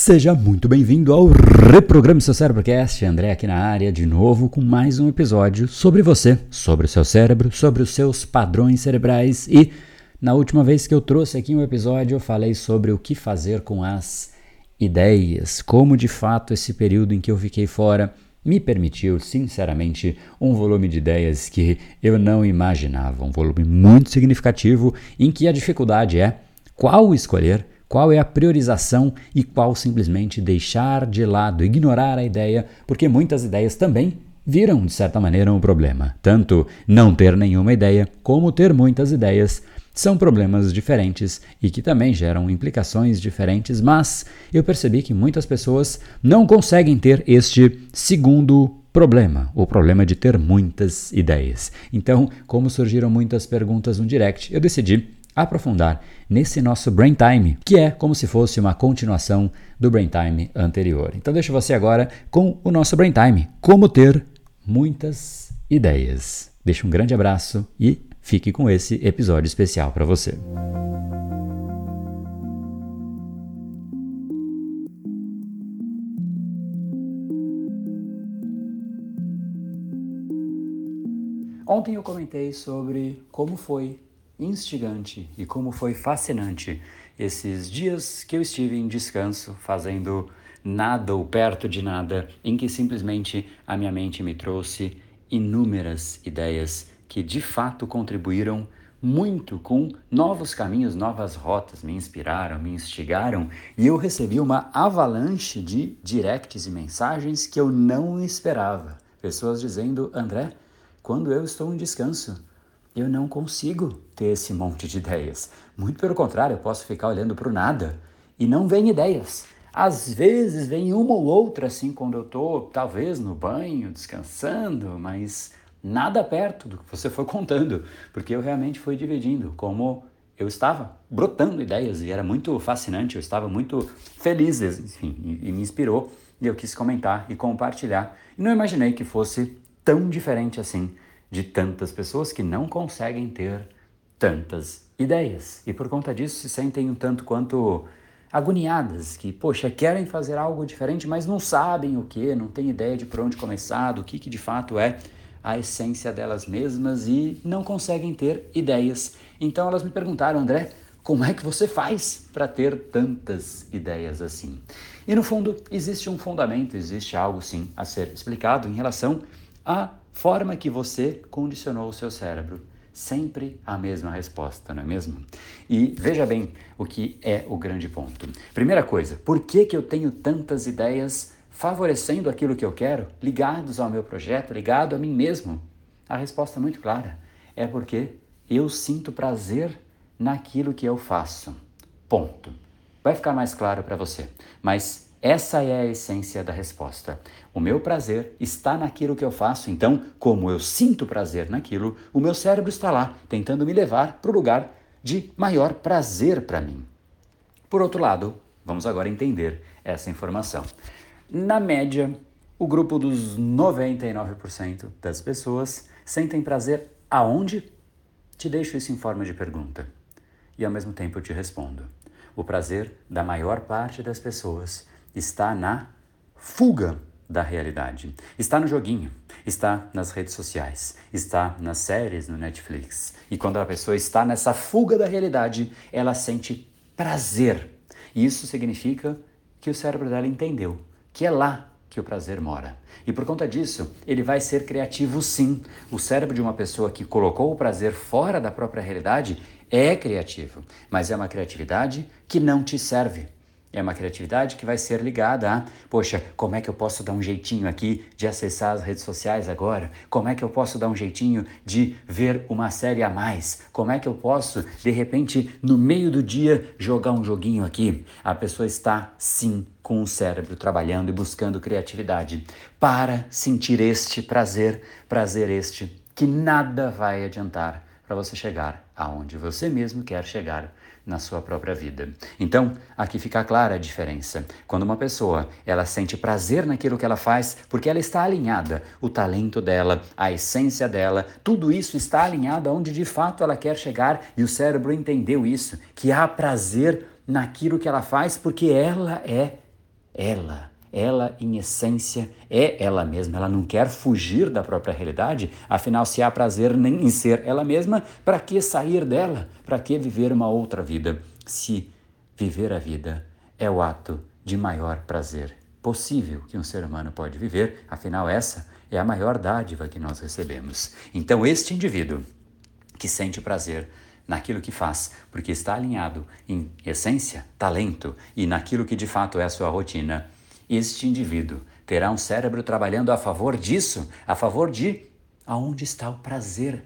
Seja muito bem-vindo ao Reprograme Seu Cérebrocast. André aqui na área de novo com mais um episódio sobre você, sobre o seu cérebro, sobre os seus padrões cerebrais e na última vez que eu trouxe aqui um episódio eu falei sobre o que fazer com as ideias, como de fato esse período em que eu fiquei fora me permitiu, sinceramente, um volume de ideias que eu não imaginava, um volume muito significativo em que a dificuldade é qual escolher qual é a priorização e qual simplesmente deixar de lado, ignorar a ideia, porque muitas ideias também viram, de certa maneira, um problema. Tanto não ter nenhuma ideia como ter muitas ideias são problemas diferentes e que também geram implicações diferentes, mas eu percebi que muitas pessoas não conseguem ter este segundo problema, o problema de ter muitas ideias. Então, como surgiram muitas perguntas no direct, eu decidi aprofundar nesse nosso Brain Time, que é como se fosse uma continuação do Brain Time anterior. Então deixo você agora com o nosso Brain Time, como ter muitas ideias. Deixo um grande abraço e fique com esse episódio especial para você. Ontem eu comentei sobre como foi instigante e como foi fascinante esses dias que eu estive em descanso, fazendo nada ou perto de nada, em que simplesmente a minha mente me trouxe inúmeras ideias que de fato contribuíram muito com novos caminhos, novas rotas, me inspiraram, me instigaram e eu recebi uma avalanche de directs e mensagens que eu não esperava. Pessoas dizendo: André, quando eu estou em descanso, eu não consigo ter esse monte de ideias. Muito pelo contrário, eu posso ficar olhando para o nada e não vem ideias. Às vezes vem uma ou outra, assim, quando eu estou, talvez, no banho, descansando, mas nada perto do que você foi contando, porque eu realmente fui dividindo como eu estava brotando ideias e era muito fascinante, eu estava muito feliz, enfim, e, e me inspirou e eu quis comentar e compartilhar. E não imaginei que fosse tão diferente assim de tantas pessoas que não conseguem ter tantas ideias e por conta disso se sentem um tanto quanto agoniadas, que, poxa, querem fazer algo diferente, mas não sabem o que, não têm ideia de por onde começar, do que, que de fato é a essência delas mesmas e não conseguem ter ideias. Então elas me perguntaram, André, como é que você faz para ter tantas ideias assim? E no fundo, existe um fundamento, existe algo sim a ser explicado em relação a forma que você condicionou o seu cérebro. Sempre a mesma resposta, não é mesmo? E veja bem o que é o grande ponto. Primeira coisa, por que, que eu tenho tantas ideias favorecendo aquilo que eu quero, ligados ao meu projeto, ligado a mim mesmo? A resposta é muito clara. É porque eu sinto prazer naquilo que eu faço. Ponto. Vai ficar mais claro para você. Mas essa é a essência da resposta. O meu prazer está naquilo que eu faço, então, como eu sinto prazer naquilo, o meu cérebro está lá, tentando me levar para o lugar de maior prazer para mim. Por outro lado, vamos agora entender essa informação. Na média, o grupo dos 99% das pessoas sentem prazer aonde? Te deixo isso em forma de pergunta. E ao mesmo tempo eu te respondo. O prazer da maior parte das pessoas está na fuga da realidade. Está no joguinho, está nas redes sociais, está nas séries no Netflix. E quando a pessoa está nessa fuga da realidade, ela sente prazer. E isso significa que o cérebro dela entendeu que é lá que o prazer mora. E por conta disso, ele vai ser criativo sim. O cérebro de uma pessoa que colocou o prazer fora da própria realidade é criativo, mas é uma criatividade que não te serve. É uma criatividade que vai ser ligada a, poxa, como é que eu posso dar um jeitinho aqui de acessar as redes sociais agora? Como é que eu posso dar um jeitinho de ver uma série a mais? Como é que eu posso, de repente, no meio do dia, jogar um joguinho aqui? A pessoa está, sim, com o cérebro trabalhando e buscando criatividade para sentir este prazer, prazer este que nada vai adiantar para você chegar aonde você mesmo quer chegar na sua própria vida. Então, aqui fica clara a diferença. Quando uma pessoa, ela sente prazer naquilo que ela faz, porque ela está alinhada, o talento dela, a essência dela, tudo isso está alinhado aonde de fato ela quer chegar e o cérebro entendeu isso, que há prazer naquilo que ela faz porque ela é ela. Ela, em essência, é ela mesma. Ela não quer fugir da própria realidade. Afinal, se há prazer nem em ser ela mesma, para que sair dela? Para que viver uma outra vida? Se viver a vida é o ato de maior prazer possível que um ser humano pode viver, afinal, essa é a maior dádiva que nós recebemos. Então, este indivíduo que sente prazer naquilo que faz, porque está alinhado em essência, talento e naquilo que de fato é a sua rotina, este indivíduo terá um cérebro trabalhando a favor disso, a favor de aonde está o prazer.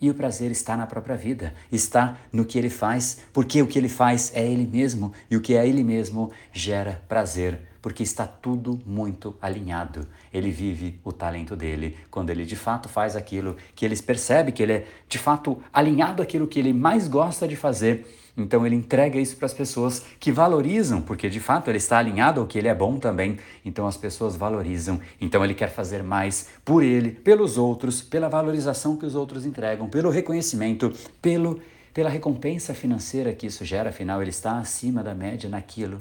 E o prazer está na própria vida, está no que ele faz, porque o que ele faz é ele mesmo e o que é ele mesmo gera prazer porque está tudo muito alinhado. Ele vive o talento dele quando ele de fato faz aquilo que ele percebe que ele é de fato alinhado àquilo que ele mais gosta de fazer. Então ele entrega isso para as pessoas que valorizam, porque de fato ele está alinhado ao que ele é bom também. Então as pessoas valorizam. Então ele quer fazer mais por ele, pelos outros, pela valorização que os outros entregam, pelo reconhecimento, pelo pela recompensa financeira que isso gera, afinal ele está acima da média naquilo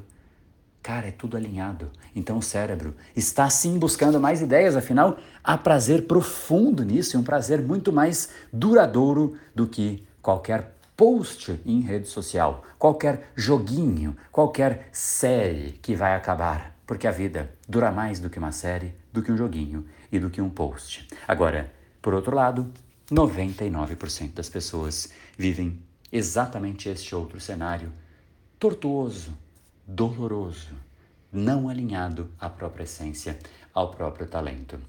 Cara, é tudo alinhado. Então o cérebro está sim buscando mais ideias, afinal, há prazer profundo nisso e um prazer muito mais duradouro do que qualquer post em rede social, qualquer joguinho, qualquer série que vai acabar. Porque a vida dura mais do que uma série, do que um joguinho e do que um post. Agora, por outro lado, 99% das pessoas vivem exatamente este outro cenário tortuoso, doloroso, não alinhado à própria essência, ao próprio talento.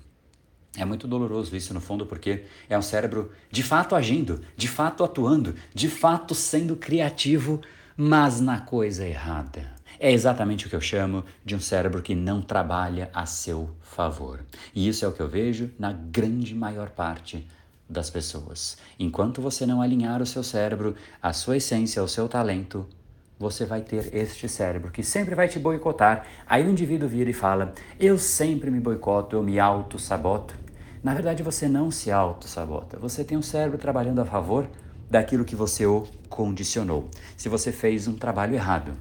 É muito doloroso isso no fundo, porque é um cérebro de fato agindo, de fato atuando, de fato sendo criativo, mas na coisa errada. É exatamente o que eu chamo de um cérebro que não trabalha a seu favor. E isso é o que eu vejo na grande maior parte das pessoas. Enquanto você não alinhar o seu cérebro, a sua essência, o seu talento, você vai ter este cérebro que sempre vai te boicotar. Aí o indivíduo vira e fala: Eu sempre me boicoto, eu me auto-saboto. Na verdade, você não se auto-sabota. Você tem um cérebro trabalhando a favor daquilo que você o condicionou. Se você fez um trabalho errado,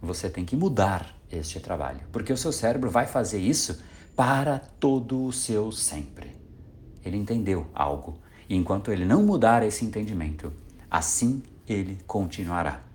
você tem que mudar este trabalho, porque o seu cérebro vai fazer isso para todo o seu sempre. Ele entendeu algo, e enquanto ele não mudar esse entendimento, assim ele continuará.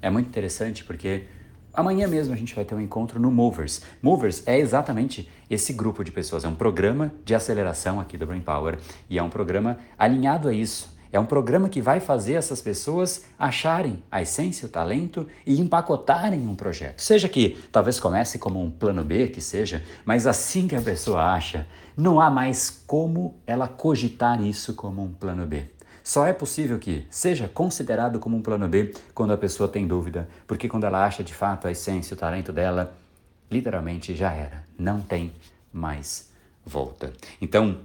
É muito interessante porque amanhã mesmo a gente vai ter um encontro no Movers. Movers é exatamente esse grupo de pessoas, é um programa de aceleração aqui do Brain Power e é um programa alinhado a isso. É um programa que vai fazer essas pessoas acharem a essência, o talento e empacotarem um projeto. Seja que talvez comece como um plano B, que seja, mas assim que a pessoa acha, não há mais como ela cogitar isso como um plano B. Só é possível que seja considerado como um plano B quando a pessoa tem dúvida, porque quando ela acha de fato a essência, o talento dela, literalmente já era, não tem mais volta. Então,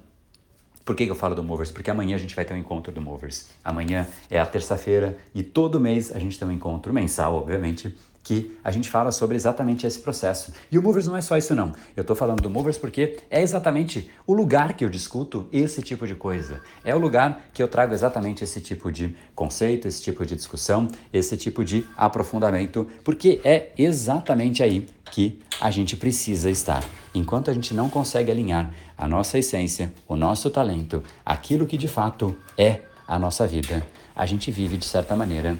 por que, eu falo do Movers? Porque amanhã a gente vai ter um encontro do Movers. Amanhã é a terça-feira e todo mês a gente tem um encontro mensal, obviamente, que a gente fala sobre exatamente esse processo. E o Movers não é só isso não. Eu estou falando do Movers porque é exatamente o lugar que eu discuto esse tipo de coisa. É o lugar que eu trago exatamente esse tipo de conceito, esse tipo de discussão, esse tipo de aprofundamento, porque é exatamente aí que a gente precisa estar. Enquanto a gente não consegue alinhar a nossa essência, o nosso talento, aquilo que de fato é a nossa vida, a gente vive de certa maneira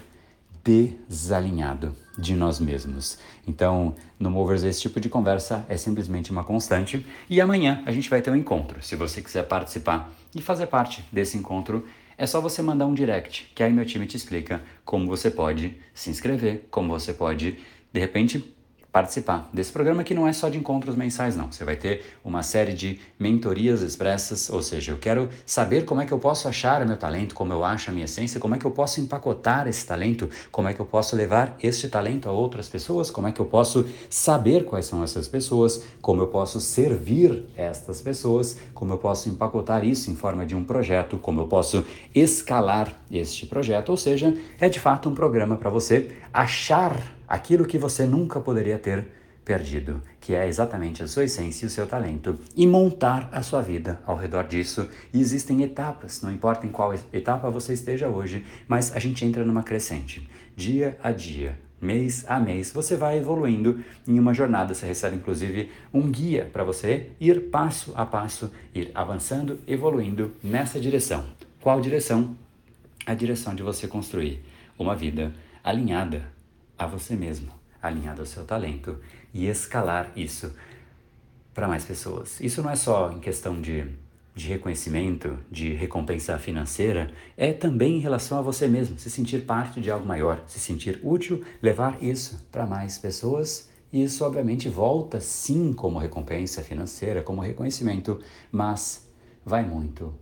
desalinhado de nós mesmos. Então, no Movers, esse tipo de conversa é simplesmente uma constante. E amanhã a gente vai ter um encontro. Se você quiser participar e fazer parte desse encontro, é só você mandar um direct, que aí meu time te explica como você pode se inscrever, como você pode, de repente, participar desse programa que não é só de encontros mensais, não. Você vai ter uma série de mentorias expressas, ou seja, eu quero saber como é que eu posso achar o meu talento, como eu acho a minha essência, como é que eu posso empacotar esse talento, como é que eu posso levar este talento a outras pessoas, como é que eu posso saber quais são essas pessoas, como eu posso servir estas pessoas, como eu posso empacotar isso em forma de um projeto, como eu posso escalar este projeto, ou seja, é de fato um programa para você achar aquilo que você nunca poderia ter perdido, que é exatamente a sua essência e o seu talento, e montar a sua vida ao redor disso. E existem etapas, não importa em qual etapa você esteja hoje, mas a gente entra numa crescente. Dia a dia, mês a mês, você vai evoluindo em uma jornada. Você recebe, inclusive, um guia para você ir passo a passo, ir avançando, evoluindo nessa direção. Qual direção? A direção de você construir uma vida alinhada a você mesmo, alinhada ao seu talento e escalar isso para mais pessoas. Isso não é só em questão de de reconhecimento, de recompensa financeira, é também em relação a você mesmo, se sentir parte de algo maior, se sentir útil, levar isso para mais pessoas. E isso, obviamente, volta sim como recompensa financeira, como reconhecimento, mas vai muito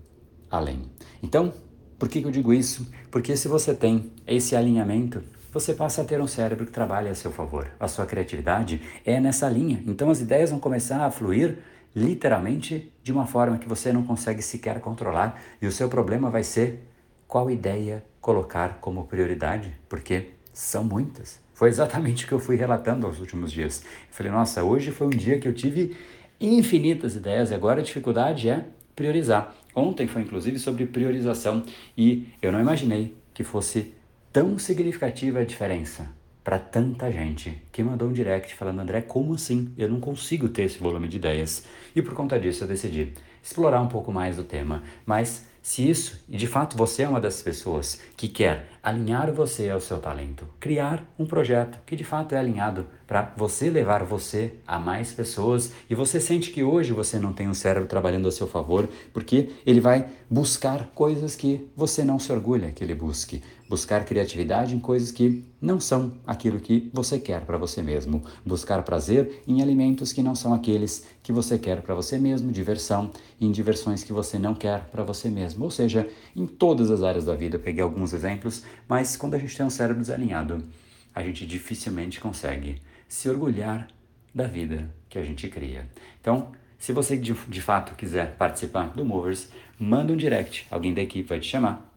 além. Então, por que, que eu digo isso? Porque se você tem esse alinhamento, você passa a ter um cérebro que trabalha a seu favor. A sua criatividade é nessa linha. Então as ideias vão começar a fluir literalmente de uma forma que você não consegue sequer controlar, e o seu problema vai ser qual ideia colocar como prioridade, porque são muitas. Foi exatamente o que eu fui relatando aos últimos dias. Eu falei, nossa, hoje foi um dia que eu tive infinitas ideias e agora a dificuldade é priorizar. Ontem foi inclusive sobre priorização e eu não imaginei que fosse tão significativa a diferença para tanta gente que mandou um direct falando: André, como assim? Eu não consigo ter esse volume de ideias. E por conta disso eu decidi explorar um pouco mais o tema. Mas se isso, e de fato você é uma dessas pessoas que quer alinhar você ao seu talento, criar um projeto que de fato é alinhado para você levar você a mais pessoas e você sente que hoje você não tem um cérebro trabalhando a seu favor, porque ele vai buscar coisas que você não se orgulha que ele busque, buscar criatividade em coisas que não são aquilo que você quer para você mesmo, buscar prazer em alimentos que não são aqueles que você quer para você mesmo, diversão em diversões que você não quer para você mesmo, ou seja, em todas as áreas da vida. Eu peguei alguns exemplos mas quando a gente tem um cérebro desalinhado, a gente dificilmente consegue se orgulhar da vida que a gente cria. Então, se você de, de fato quiser participar do Movers, manda um direct, alguém da equipe vai te chamar,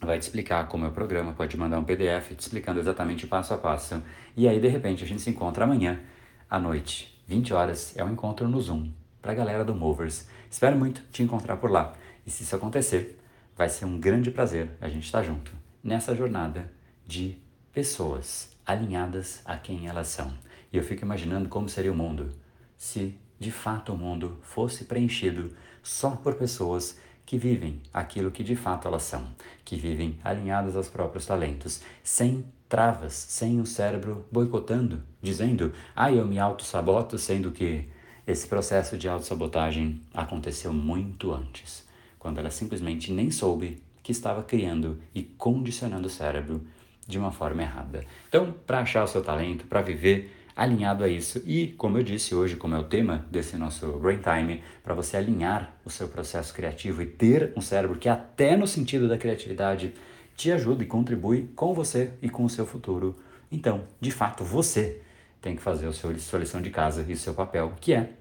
vai te explicar como é o programa, pode mandar um PDF te explicando exatamente o passo a passo. E aí, de repente, a gente se encontra amanhã à noite, 20 horas, é um encontro no Zoom para a galera do Movers. Espero muito te encontrar por lá. E se isso acontecer, vai ser um grande prazer a gente estar junto nessa jornada de pessoas alinhadas a quem elas são. E eu fico imaginando como seria o mundo se de fato o mundo fosse preenchido só por pessoas que vivem aquilo que de fato elas são, que vivem alinhadas aos próprios talentos, sem travas, sem o cérebro boicotando, dizendo: "Ah, eu me auto-saboto", sendo que esse processo de autossabotagem aconteceu muito antes, quando ela simplesmente nem soube que estava criando e condicionando o cérebro de uma forma errada. Então, para achar o seu talento, para viver alinhado a isso e, como eu disse hoje, como é o tema desse nosso Brain Time, para você alinhar o seu processo criativo e ter um cérebro que até no sentido da criatividade te ajuda e contribui com você e com o seu futuro. Então, de fato, você tem que fazer a sua lição de casa e o seu papel, que é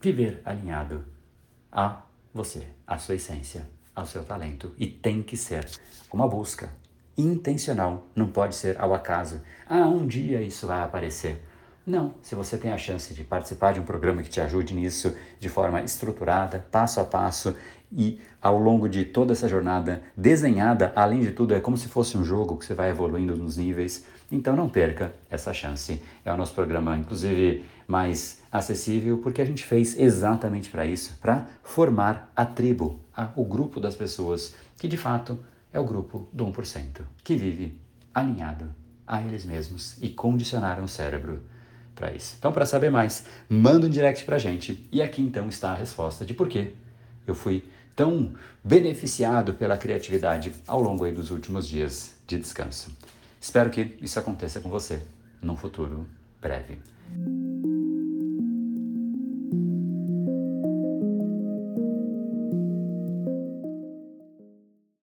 viver alinhado a você, a sua essência ao seu talento e tem que ser uma busca intencional, não pode ser ao acaso. Ah, um dia isso vai aparecer. Não, se você tem a chance de participar de um programa que te ajude nisso de forma estruturada, passo a passo e ao longo de toda essa jornada desenhada, além de tudo, é como se fosse um jogo que você vai evoluindo nos níveis. Então não perca essa chance. É o nosso programa, inclusive, mais acessível porque a gente fez exatamente para isso, para formar a tribo, a, o grupo das pessoas que de fato é o grupo do 1%, que vive alinhado a eles mesmos e condicionaram o cérebro para isso. Então, para saber mais, manda um direct para a gente. E aqui então está a resposta de por que eu fui tão beneficiado pela criatividade ao longo dos últimos dias de descanso. Espero que isso aconteça com você num futuro breve.